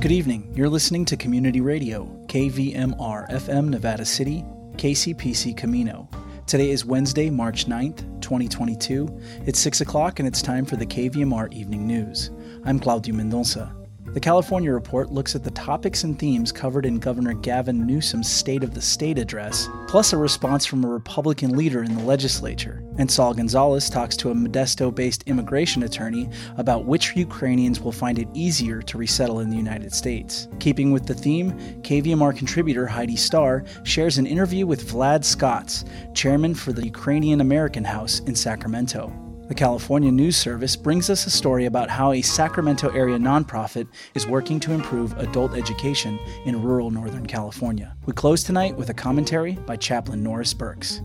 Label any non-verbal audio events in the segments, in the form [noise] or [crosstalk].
Good evening. You're listening to Community Radio, KVMR FM Nevada City, KCPC Camino. Today is Wednesday, March 9th, 2022. It's 6 o'clock and it's time for the KVMR Evening News. I'm Claudio Mendonça. The California Report looks at the topics and themes covered in Governor Gavin Newsom's State of the State address, plus a response from a Republican leader in the legislature. And Saul Gonzalez talks to a Modesto based immigration attorney about which Ukrainians will find it easier to resettle in the United States. Keeping with the theme, KVMR contributor Heidi Starr shares an interview with Vlad Scotts, chairman for the Ukrainian American House in Sacramento. The California News Service brings us a story about how a Sacramento area nonprofit is working to improve adult education in rural Northern California. We close tonight with a commentary by Chaplain Norris Burkes.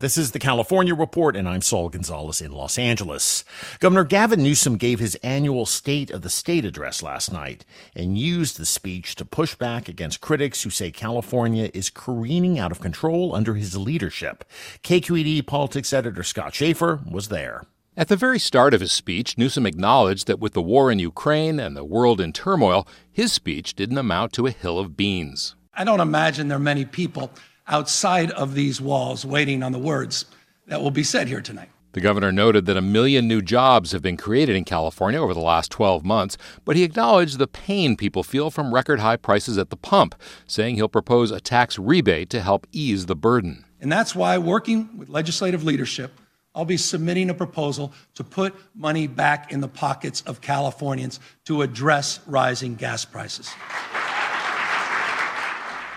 This is the California Report, and I'm Saul Gonzalez in Los Angeles. Governor Gavin Newsom gave his annual State of the State address last night and used the speech to push back against critics who say California is careening out of control under his leadership. KQED politics editor Scott Shafer was there. At the very start of his speech, Newsom acknowledged that with the war in Ukraine and the world in turmoil, his speech didn't amount to a hill of beans. I don't imagine there are many people outside of these walls waiting on the words that will be said here tonight. The governor noted that a million new jobs have been created in California over the last 12 months, but he acknowledged the pain people feel from record high prices at the pump, saying he'll propose a tax rebate to help ease the burden. And that's why, working with legislative leadership, I'll be submitting a proposal to put money back in the pockets of Californians to address rising gas prices.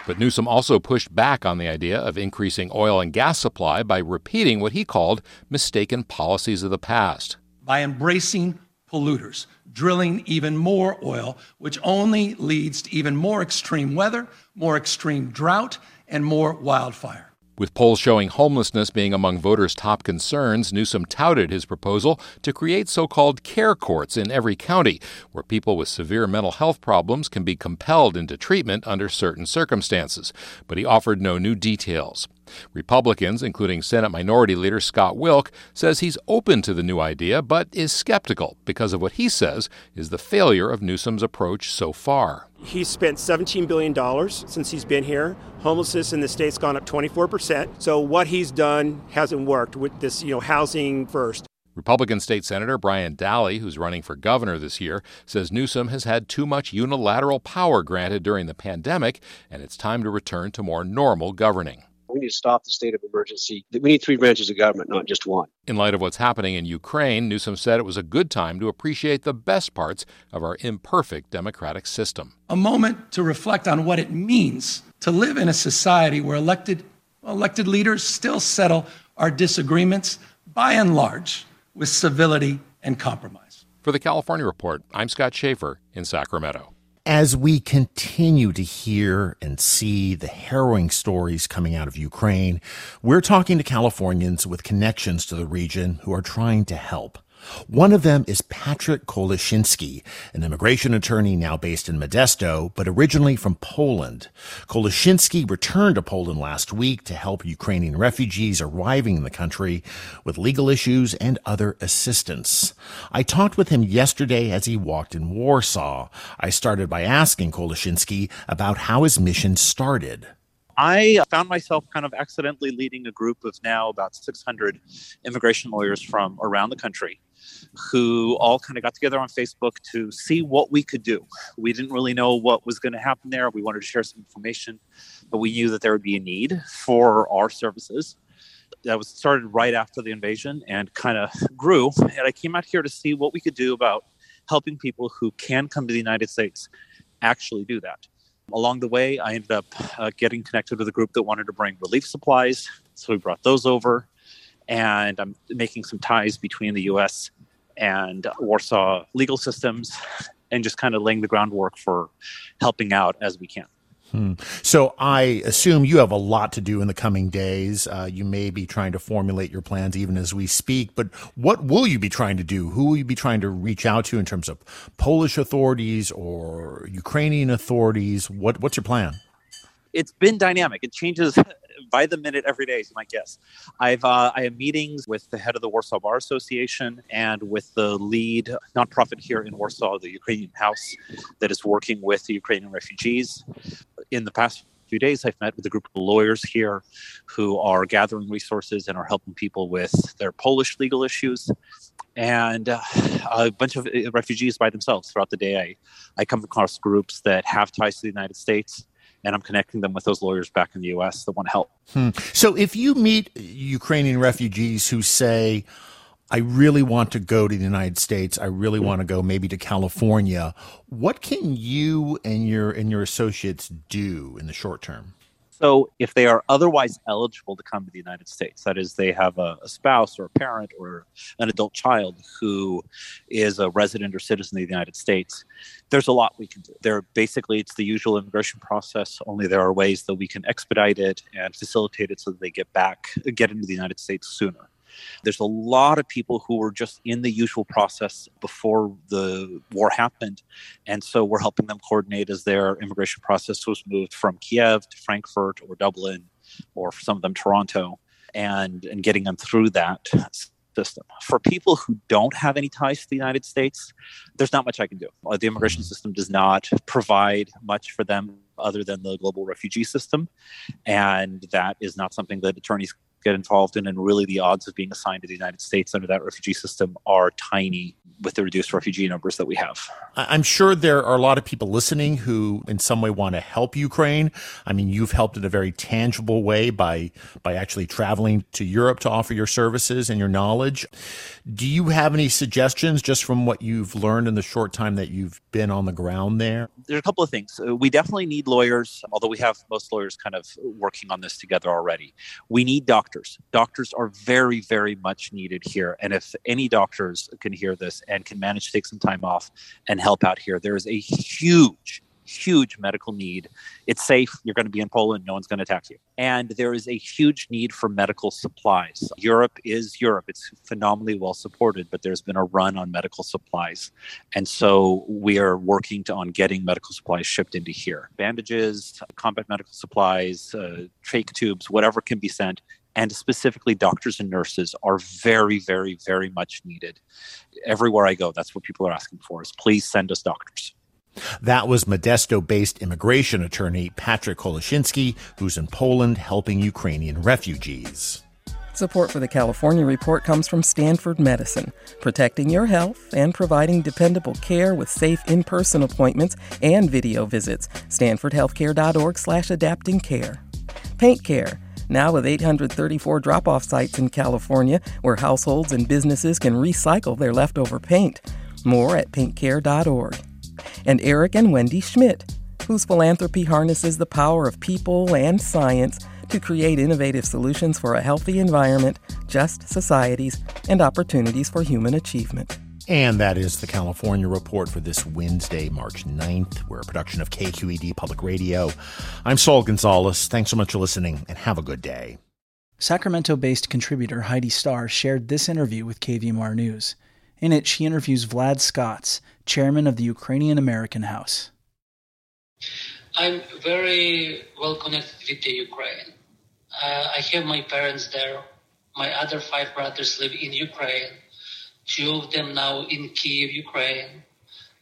But Newsom also pushed back on the idea of increasing oil and gas supply by repeating what he called mistaken policies of the past. By embracing polluters, drilling even more oil, which only leads to even more extreme weather, more extreme drought, and more wildfire. With polls showing homelessness being among voters' top concerns, Newsom touted his proposal to create so called care courts in every county, where people with severe mental health problems can be compelled into treatment under certain circumstances. But he offered no new details. Republicans, including Senate Minority Leader Scott Wilk, says he's open to the new idea but is skeptical because of what he says is the failure of Newsom's approach so far. He's spent $17 billion since he's been here. Homelessness in the state's gone up 24%. So what he's done hasn't worked with this, you know, housing first. Republican State Senator Brian Dahle, who's running for governor this year, says Newsom has had too much unilateral power granted during the pandemic, and it's time to return to more normal governing. We need to stop the state of emergency. We need three branches of government, not just one. In light of what's happening in Ukraine, Newsom said it was a good time to appreciate the best parts of our imperfect democratic system. A moment to reflect on what it means to live in a society where elected, elected leaders still settle our disagreements, by and large, with civility and compromise. For the California Report, I'm Scott Shafer in Sacramento as we continue to hear and see the harrowing stories coming out of Ukraine, we're talking to Californians with connections to the region who are trying to help. One of them is Patrick Koleshinsky, an immigration attorney now based in Modesto, but originally from Poland. Koleshinsky returned to Poland last week to help Ukrainian refugees arriving in the country with legal issues and other assistance. I talked with him yesterday as he walked in Warsaw. I started by asking Koleshinsky about how his mission started. I found myself kind of accidentally leading a group of now about 600 immigration lawyers from around the country who all kind of got together on Facebook to see what we could do. We didn't really know what was going to happen there. We wanted to share some information, but we knew that there would be a need for our services. That was started right after the invasion and kind of grew. And I came out here to see what we could do about helping people who can come to the United States actually do that. Along the way, I ended up uh, getting connected with a group that wanted to bring relief supplies. So we brought those over and I'm making some ties between the U.S. and Warsaw legal systems, [laughs] and just kind of laying the groundwork for helping out as we can. Hmm. So I assume you have a lot to do in the coming days. Uh, you may be trying to formulate your plans even as we speak, but what will you be trying to do? Who will you be trying to reach out to in terms of Polish authorities or Ukrainian authorities? What, what's your plan? It's been dynamic. It changes [laughs] by the minute every day, you might guess. I've uh, I have meetings with the head of the Warsaw Bar Association and with the lead nonprofit here in Warsaw, the Ukrainian House, that is working with the Ukrainian refugees. In the past few days, I've met with a group of lawyers here who are gathering resources and are helping people with their Polish legal issues. And uh, a bunch of uh, refugees by themselves throughout the day. I, I come across groups that have ties to the United States and I'm connecting them with those lawyers back in the U.S. that want to help. Hmm. So, if you meet Ukrainian refugees who say, I really want to go to the United States. I really want to go maybe to California. What can you and your and your associates do in the short term? So, if they are otherwise eligible to come to the United States, that is, they have a, a, spouse or a parent or an adult child who is a resident or citizen of the United States, there's a lot we can do. There, basically, it's the usual immigration process. Only there are ways that we can expedite it and facilitate it so that they get back, get into the United States sooner. There's a lot of people who were just in the usual process before the war happened. And so we're helping them coordinate as their immigration process was moved from Kiev to Frankfurt or Dublin, or for some of them, Toronto, and, and getting them through that system. For people who don't have any ties to the United States, there's not much I can do. Uh, the immigration system does not provide much for them other than the global refugee system. And that is not something that attorneys get involved in, and really the odds of being assigned to the United States under that refugee system are tiny with the reduced refugee numbers that we have. I'm sure there are a lot of people listening who, in some way, want to help Ukraine. I mean, you've helped in a very tangible way by by actually traveling to Europe to offer your services and your knowledge. Do you have any suggestions, just from what you've learned in the short time that you've been on the ground there? There's a couple of things. Uh, we definitely need lawyers, although we have most lawyers kind of working on this together already. We need doctors. Doctors are very, very much needed here, and if any doctors can hear this and can manage to take some time off and help out here. There is a huge, huge medical need. It's safe. You're going to be in Poland. No one's going to attack you. And there is a huge need for medical supplies. Europe is Europe. It's phenomenally well supported, but there's been a run on medical supplies. And so we are working to, on getting medical supplies shipped into here bandages, combat medical supplies, uh, trach tubes, whatever can be sent and specifically doctors and nurses are very very very much needed everywhere i go that's what people are asking for is please send us doctors that was Modesto based immigration attorney Patrick Koloshinsky, who's in Poland helping Ukrainian refugees. Support for the California Report comes from Stanford Medicine, protecting your health and providing dependable care with safe in-person appointments and video visits. StanfordHealthcare.org slash adapting care. Paint Care now, with 834 drop off sites in California where households and businesses can recycle their leftover paint. More at paintcare.org. And Eric and Wendy Schmidt, whose philanthropy harnesses the power of people and science to create innovative solutions for a healthy environment, just societies, and opportunities for human achievement. And that is the California Report for this Wednesday, March 9th. We're a production of KQED Public Radio. I'm Saul Gonzalez. Thanks so much for listening and have a good day. Sacramento based contributor Heidi Starr shared this interview with KVMR News. In it, she interviews Vlad Scotts, chairman of the Ukrainian American House. I'm very well connected with the Ukraine. Uh, I have my parents there. My other five brothers live in Ukraine two of them now in Kiev, Ukraine.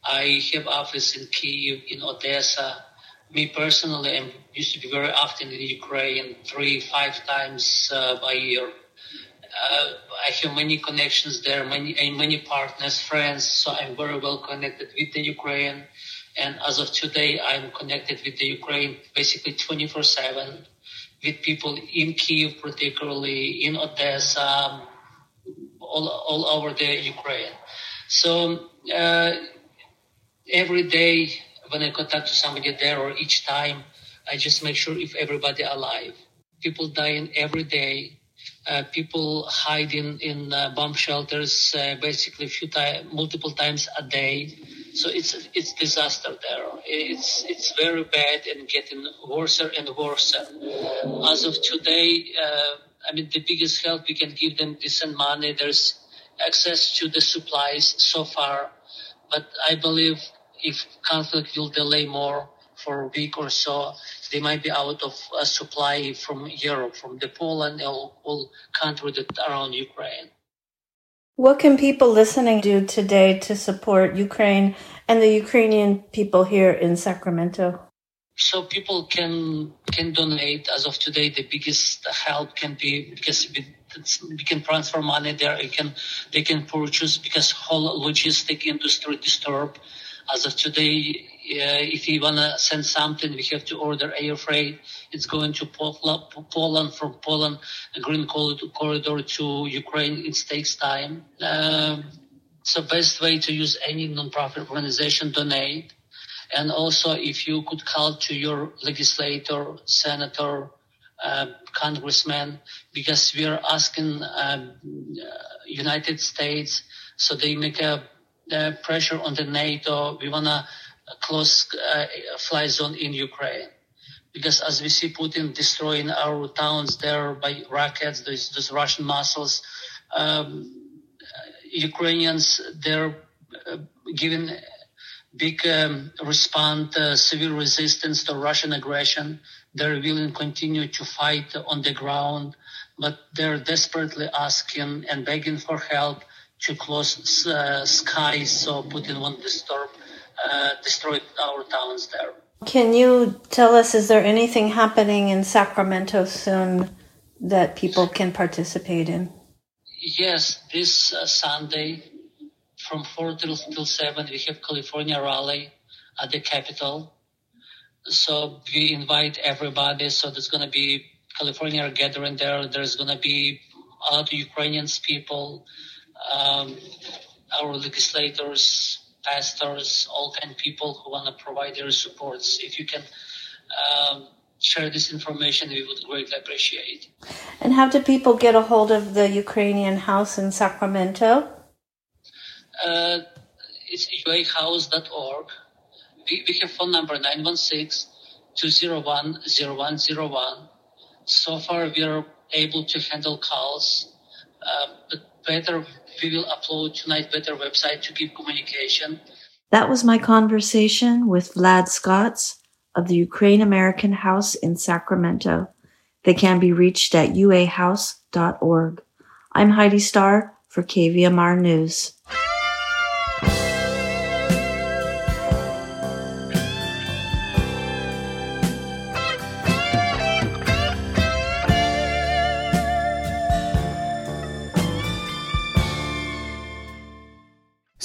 I have office in Kiev, in Odessa. Me personally, I used to be very often in Ukraine, three, five times uh, a year. Uh, I have many connections there, many and many partners, friends. So I'm very well connected with the Ukraine. And as of today, I'm connected with the Ukraine basically 24/7 with people in Kiev, particularly in Odessa, all, all over the Ukraine. So uh, every day when I contact somebody there or each time, I just make sure if everybody alive. People dying every day. Uh, people hiding in uh, bomb shelters uh, basically few multiple times a day. So it's it's disaster there. It's it's very bad and getting worse and worse. As of today, uh, I mean the biggest help we can give them decent money. There's access to the supplies so far, but I believe if conflict will delay more for a week or so, they might be out of uh, supply from Europe, from the Poland, all, all countries that around Ukraine. What can people listening do today to support Ukraine and the Ukrainian people here in Sacramento? So people can can donate. As of today, the biggest help can be because we can transfer money there. It can they can purchase because whole logistic industry disturbed. As of today, uh, if you wanna send something, we have to order air freight. It's going to Poland from Poland, a green corridor to Ukraine. It takes time. Um, so best way to use any nonprofit organization donate. And also if you could call to your legislator, senator, uh, congressman, because we are asking um, uh, United States, so they make a, a pressure on the NATO. We want to close uh, fly zone in Ukraine. Because as we see Putin destroying our towns there by rockets, those, those Russian muscles, um, Ukrainians, they're uh, giving big um, response, uh, severe resistance to Russian aggression. They're willing to continue to fight on the ground, but they're desperately asking and begging for help to close uh, skies so Putin won't disturb, uh, destroy our towns there. Can you tell us, is there anything happening in Sacramento soon that people can participate in? Yes, this uh, Sunday from 4 till, till 7, we have California rally at the Capitol. So we invite everybody. So there's going to be California gathering there. There's going to be a lot of Ukrainians people, um, our legislators, pastors, all kind of people who want to provide their supports. If you can um, share this information, we would greatly appreciate. And how do people get a hold of the Ukrainian House in Sacramento? Uh, it's uahouse.org. We, we have phone number 916-201-0101. So far, we are able to handle calls, uh, but better we will upload tonight better website to keep communication. That was my conversation with Vlad Scotts of the Ukraine American House in Sacramento. They can be reached at uahouse.org. I'm Heidi Starr for KVMR News.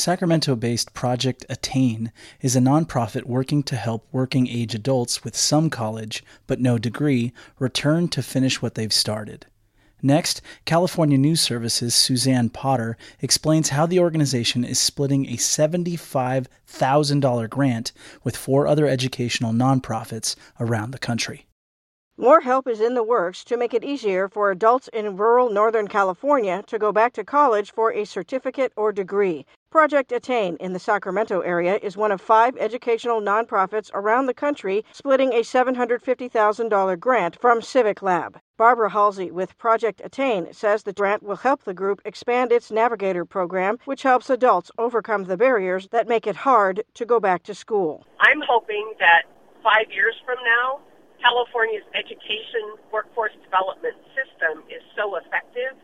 Sacramento based Project Attain is a nonprofit working to help working age adults with some college but no degree return to finish what they've started. Next, California News Service's Suzanne Potter explains how the organization is splitting a $75,000 grant with four other educational nonprofits around the country. More help is in the works to make it easier for adults in rural Northern California to go back to college for a certificate or degree. Project Attain in the Sacramento area is one of five educational nonprofits around the country splitting a $750,000 grant from Civic Lab. Barbara Halsey with Project Attain says the grant will help the group expand its Navigator program, which helps adults overcome the barriers that make it hard to go back to school. I'm hoping that five years from now, California's education workforce development system is so effective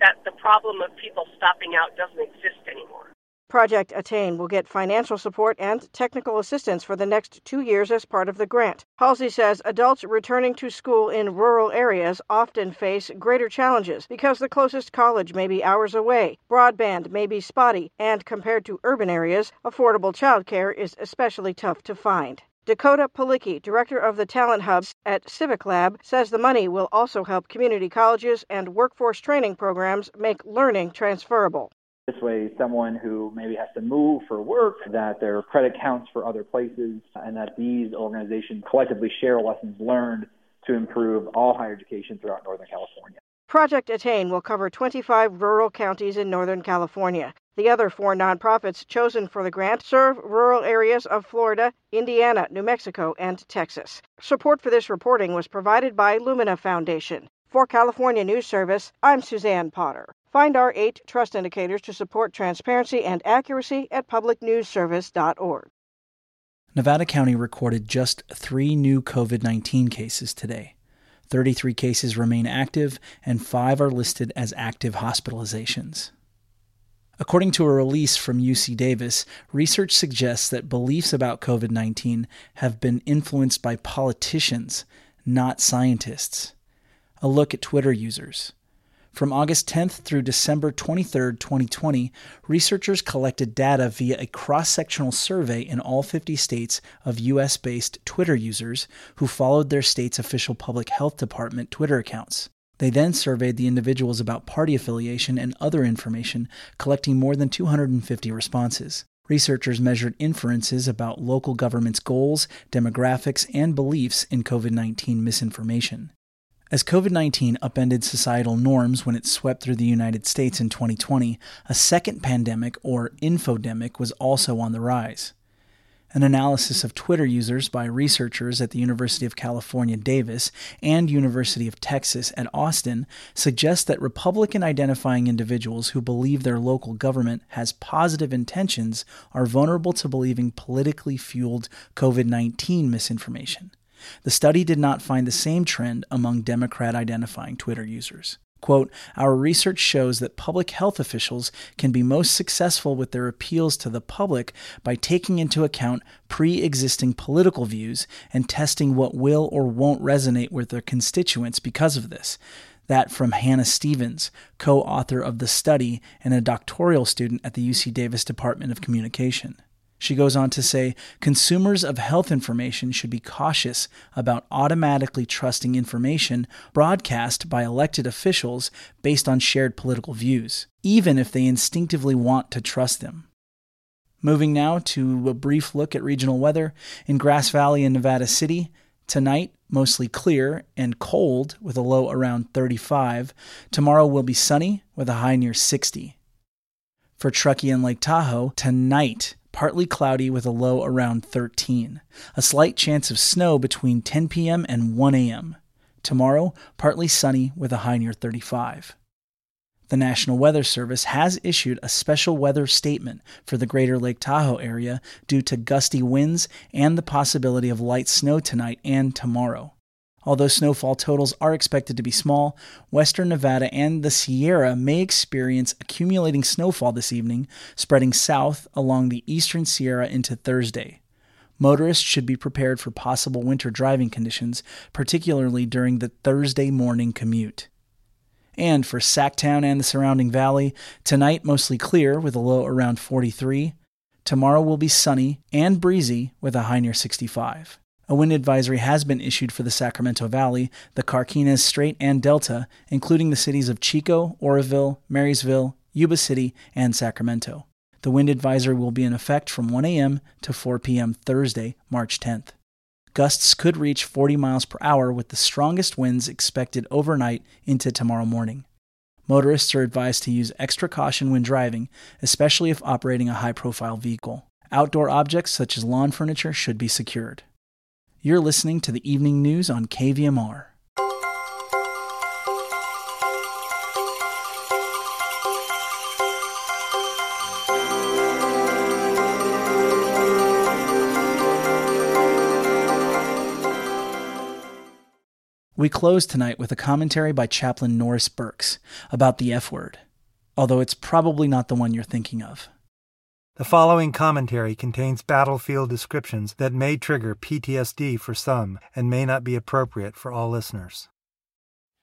that the problem of people stopping out doesn't exist anymore. Project Attain will get financial support and technical assistance for the next two years as part of the grant. Halsey says adults returning to school in rural areas often face greater challenges because the closest college may be hours away, broadband may be spotty, and compared to urban areas, affordable childcare is especially tough to find. Dakota Pawlicki, director of the Talent Hubs at Civic Lab, says the money will also help community colleges and workforce training programs make learning transferable. This way, someone who maybe has to move for work, that their credit counts for other places, and that these organizations collectively share lessons learned to improve all higher education throughout Northern California. Project Attain will cover 25 rural counties in Northern California. The other four nonprofits chosen for the grant serve rural areas of Florida, Indiana, New Mexico, and Texas. Support for this reporting was provided by Lumina Foundation. For California News Service, I'm Suzanne Potter. Find our eight trust indicators to support transparency and accuracy at publicnewsservice.org. Nevada County recorded just three new COVID 19 cases today. 33 cases remain active, and five are listed as active hospitalizations. According to a release from UC Davis, research suggests that beliefs about COVID 19 have been influenced by politicians, not scientists. A look at Twitter users. From August 10th through December 23, 2020, researchers collected data via a cross sectional survey in all 50 states of US based Twitter users who followed their state's official public health department Twitter accounts. They then surveyed the individuals about party affiliation and other information, collecting more than 250 responses. Researchers measured inferences about local government's goals, demographics, and beliefs in COVID 19 misinformation. As COVID 19 upended societal norms when it swept through the United States in 2020, a second pandemic, or infodemic, was also on the rise. An analysis of Twitter users by researchers at the University of California, Davis, and University of Texas at Austin suggests that Republican identifying individuals who believe their local government has positive intentions are vulnerable to believing politically fueled COVID 19 misinformation. The study did not find the same trend among Democrat identifying Twitter users. Quote, Our research shows that public health officials can be most successful with their appeals to the public by taking into account pre existing political views and testing what will or won't resonate with their constituents because of this. That from Hannah Stevens, co author of the study and a doctoral student at the UC Davis Department of Communication. She goes on to say consumers of health information should be cautious about automatically trusting information broadcast by elected officials based on shared political views, even if they instinctively want to trust them. Moving now to a brief look at regional weather in Grass Valley and Nevada City. Tonight, mostly clear and cold with a low around 35. Tomorrow will be sunny with a high near 60. For Truckee and Lake Tahoe, tonight partly cloudy with a low around 13. A slight chance of snow between 10 p.m. and 1 a.m. Tomorrow, partly sunny with a high near 35. The National Weather Service has issued a special weather statement for the greater Lake Tahoe area due to gusty winds and the possibility of light snow tonight and tomorrow. Although snowfall totals are expected to be small, western Nevada and the Sierra may experience accumulating snowfall this evening, spreading south along the eastern Sierra into Thursday. Motorists should be prepared for possible winter driving conditions, particularly during the Thursday morning commute. And for Sacktown and the surrounding valley, tonight mostly clear with a low around 43. Tomorrow will be sunny and breezy with a high near 65. A wind advisory has been issued for the Sacramento Valley, the Carquinez Strait, and Delta, including the cities of Chico, Oroville, Marysville, Yuba City, and Sacramento. The wind advisory will be in effect from 1 a.m. to 4 p.m. Thursday, March 10th. Gusts could reach 40 miles per hour with the strongest winds expected overnight into tomorrow morning. Motorists are advised to use extra caution when driving, especially if operating a high profile vehicle. Outdoor objects such as lawn furniture should be secured. You're listening to the evening news on KVMR. We close tonight with a commentary by Chaplain Norris Burkes about the F word, although it's probably not the one you're thinking of. The following commentary contains battlefield descriptions that may trigger PTSD for some and may not be appropriate for all listeners.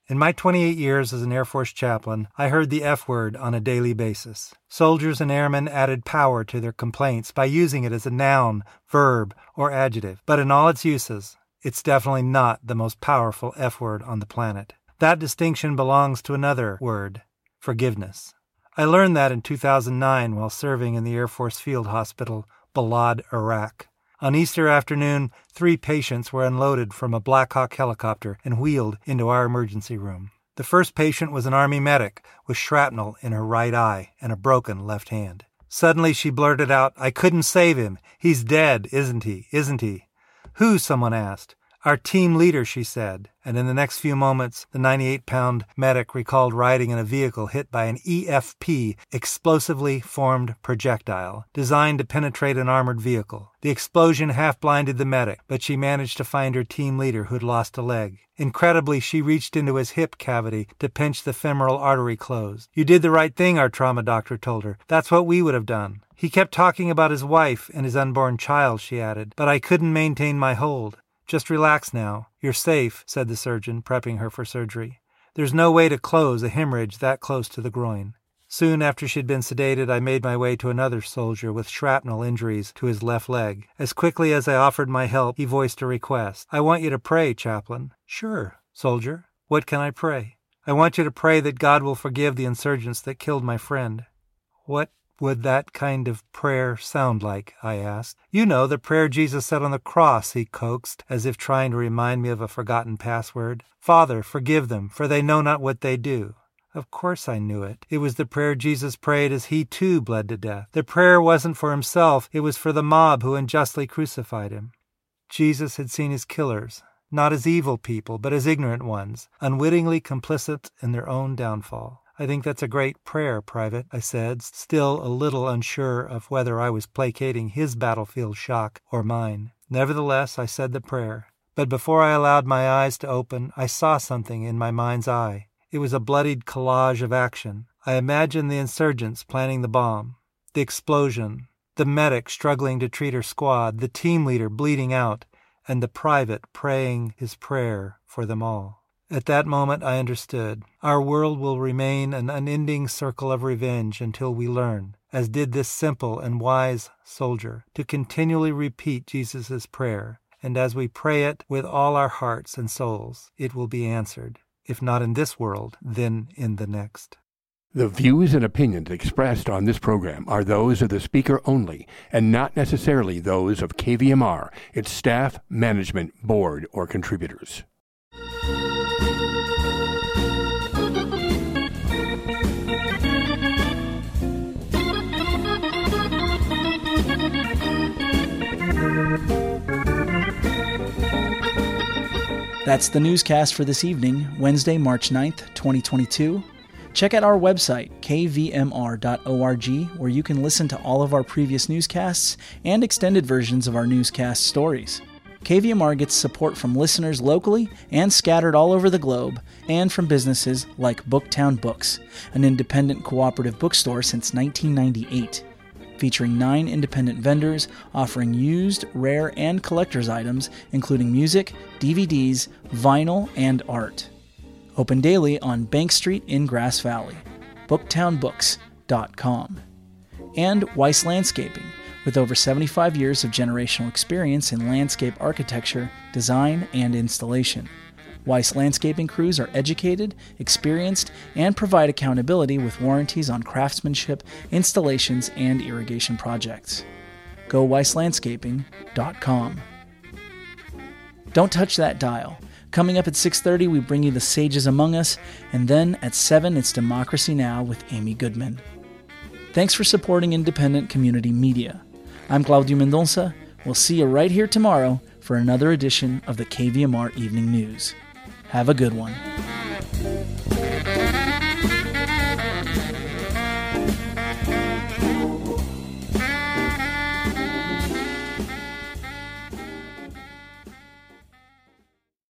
In my 28 years as an Air Force chaplain, I heard the F word on a daily basis. Soldiers and airmen added power to their complaints by using it as a noun, verb, or adjective, but in all its uses, it's definitely not the most powerful F word on the planet. That distinction belongs to another word forgiveness. I learned that in 2009 while serving in the Air Force Field Hospital, Balad, Iraq. On Easter afternoon, three patients were unloaded from a Black Hawk helicopter and wheeled into our emergency room. The first patient was an Army medic with shrapnel in her right eye and a broken left hand. Suddenly she blurted out, I couldn't save him. He's dead, isn't he? Isn't he? Who? someone asked. Our team leader, she said, and in the next few moments, the 98 pound medic recalled riding in a vehicle hit by an EFP, explosively formed projectile, designed to penetrate an armored vehicle. The explosion half blinded the medic, but she managed to find her team leader who'd lost a leg. Incredibly, she reached into his hip cavity to pinch the femoral artery closed. You did the right thing, our trauma doctor told her. That's what we would have done. He kept talking about his wife and his unborn child, she added, but I couldn't maintain my hold. Just relax now. You're safe, said the surgeon, prepping her for surgery. There's no way to close a hemorrhage that close to the groin. Soon after she'd been sedated, I made my way to another soldier with shrapnel injuries to his left leg. As quickly as I offered my help, he voiced a request. I want you to pray, chaplain. Sure, soldier. What can I pray? I want you to pray that God will forgive the insurgents that killed my friend. What would that kind of prayer sound like? I asked. You know, the prayer Jesus said on the cross, he coaxed, as if trying to remind me of a forgotten password. Father, forgive them, for they know not what they do. Of course I knew it. It was the prayer Jesus prayed as he too bled to death. The prayer wasn't for himself, it was for the mob who unjustly crucified him. Jesus had seen his killers, not as evil people, but as ignorant ones, unwittingly complicit in their own downfall. I think that's a great prayer, Private, I said, still a little unsure of whether I was placating his battlefield shock or mine. Nevertheless, I said the prayer. But before I allowed my eyes to open, I saw something in my mind's eye. It was a bloodied collage of action. I imagined the insurgents planning the bomb, the explosion, the medic struggling to treat her squad, the team leader bleeding out, and the private praying his prayer for them all. At that moment, I understood. Our world will remain an unending circle of revenge until we learn, as did this simple and wise soldier, to continually repeat Jesus' prayer. And as we pray it with all our hearts and souls, it will be answered. If not in this world, then in the next. The views and opinions expressed on this program are those of the speaker only and not necessarily those of KVMR, its staff, management, board, or contributors. That's the newscast for this evening, Wednesday, March 9th, 2022. Check out our website, kvmr.org, where you can listen to all of our previous newscasts and extended versions of our newscast stories. KVMR gets support from listeners locally and scattered all over the globe, and from businesses like Booktown Books, an independent cooperative bookstore since 1998 featuring nine independent vendors offering used, rare, and collector's items, including music, DVDs, vinyl, and art. Open daily on Bank Street in Grass Valley. BooktownBooks.com. And Weiss Landscaping, with over 75 years of generational experience in landscape architecture, design, and installation. Weiss landscaping crews are educated, experienced, and provide accountability with warranties on craftsmanship, installations, and irrigation projects. Go weisslandscaping.com. Don't touch that dial. Coming up at 6:30 we bring you The Sages Among Us, and then at 7 it's Democracy Now with Amy Goodman. Thanks for supporting independent community media. I'm Claudio Mendonça. We'll see you right here tomorrow for another edition of the KVMR Evening News. Have a good one.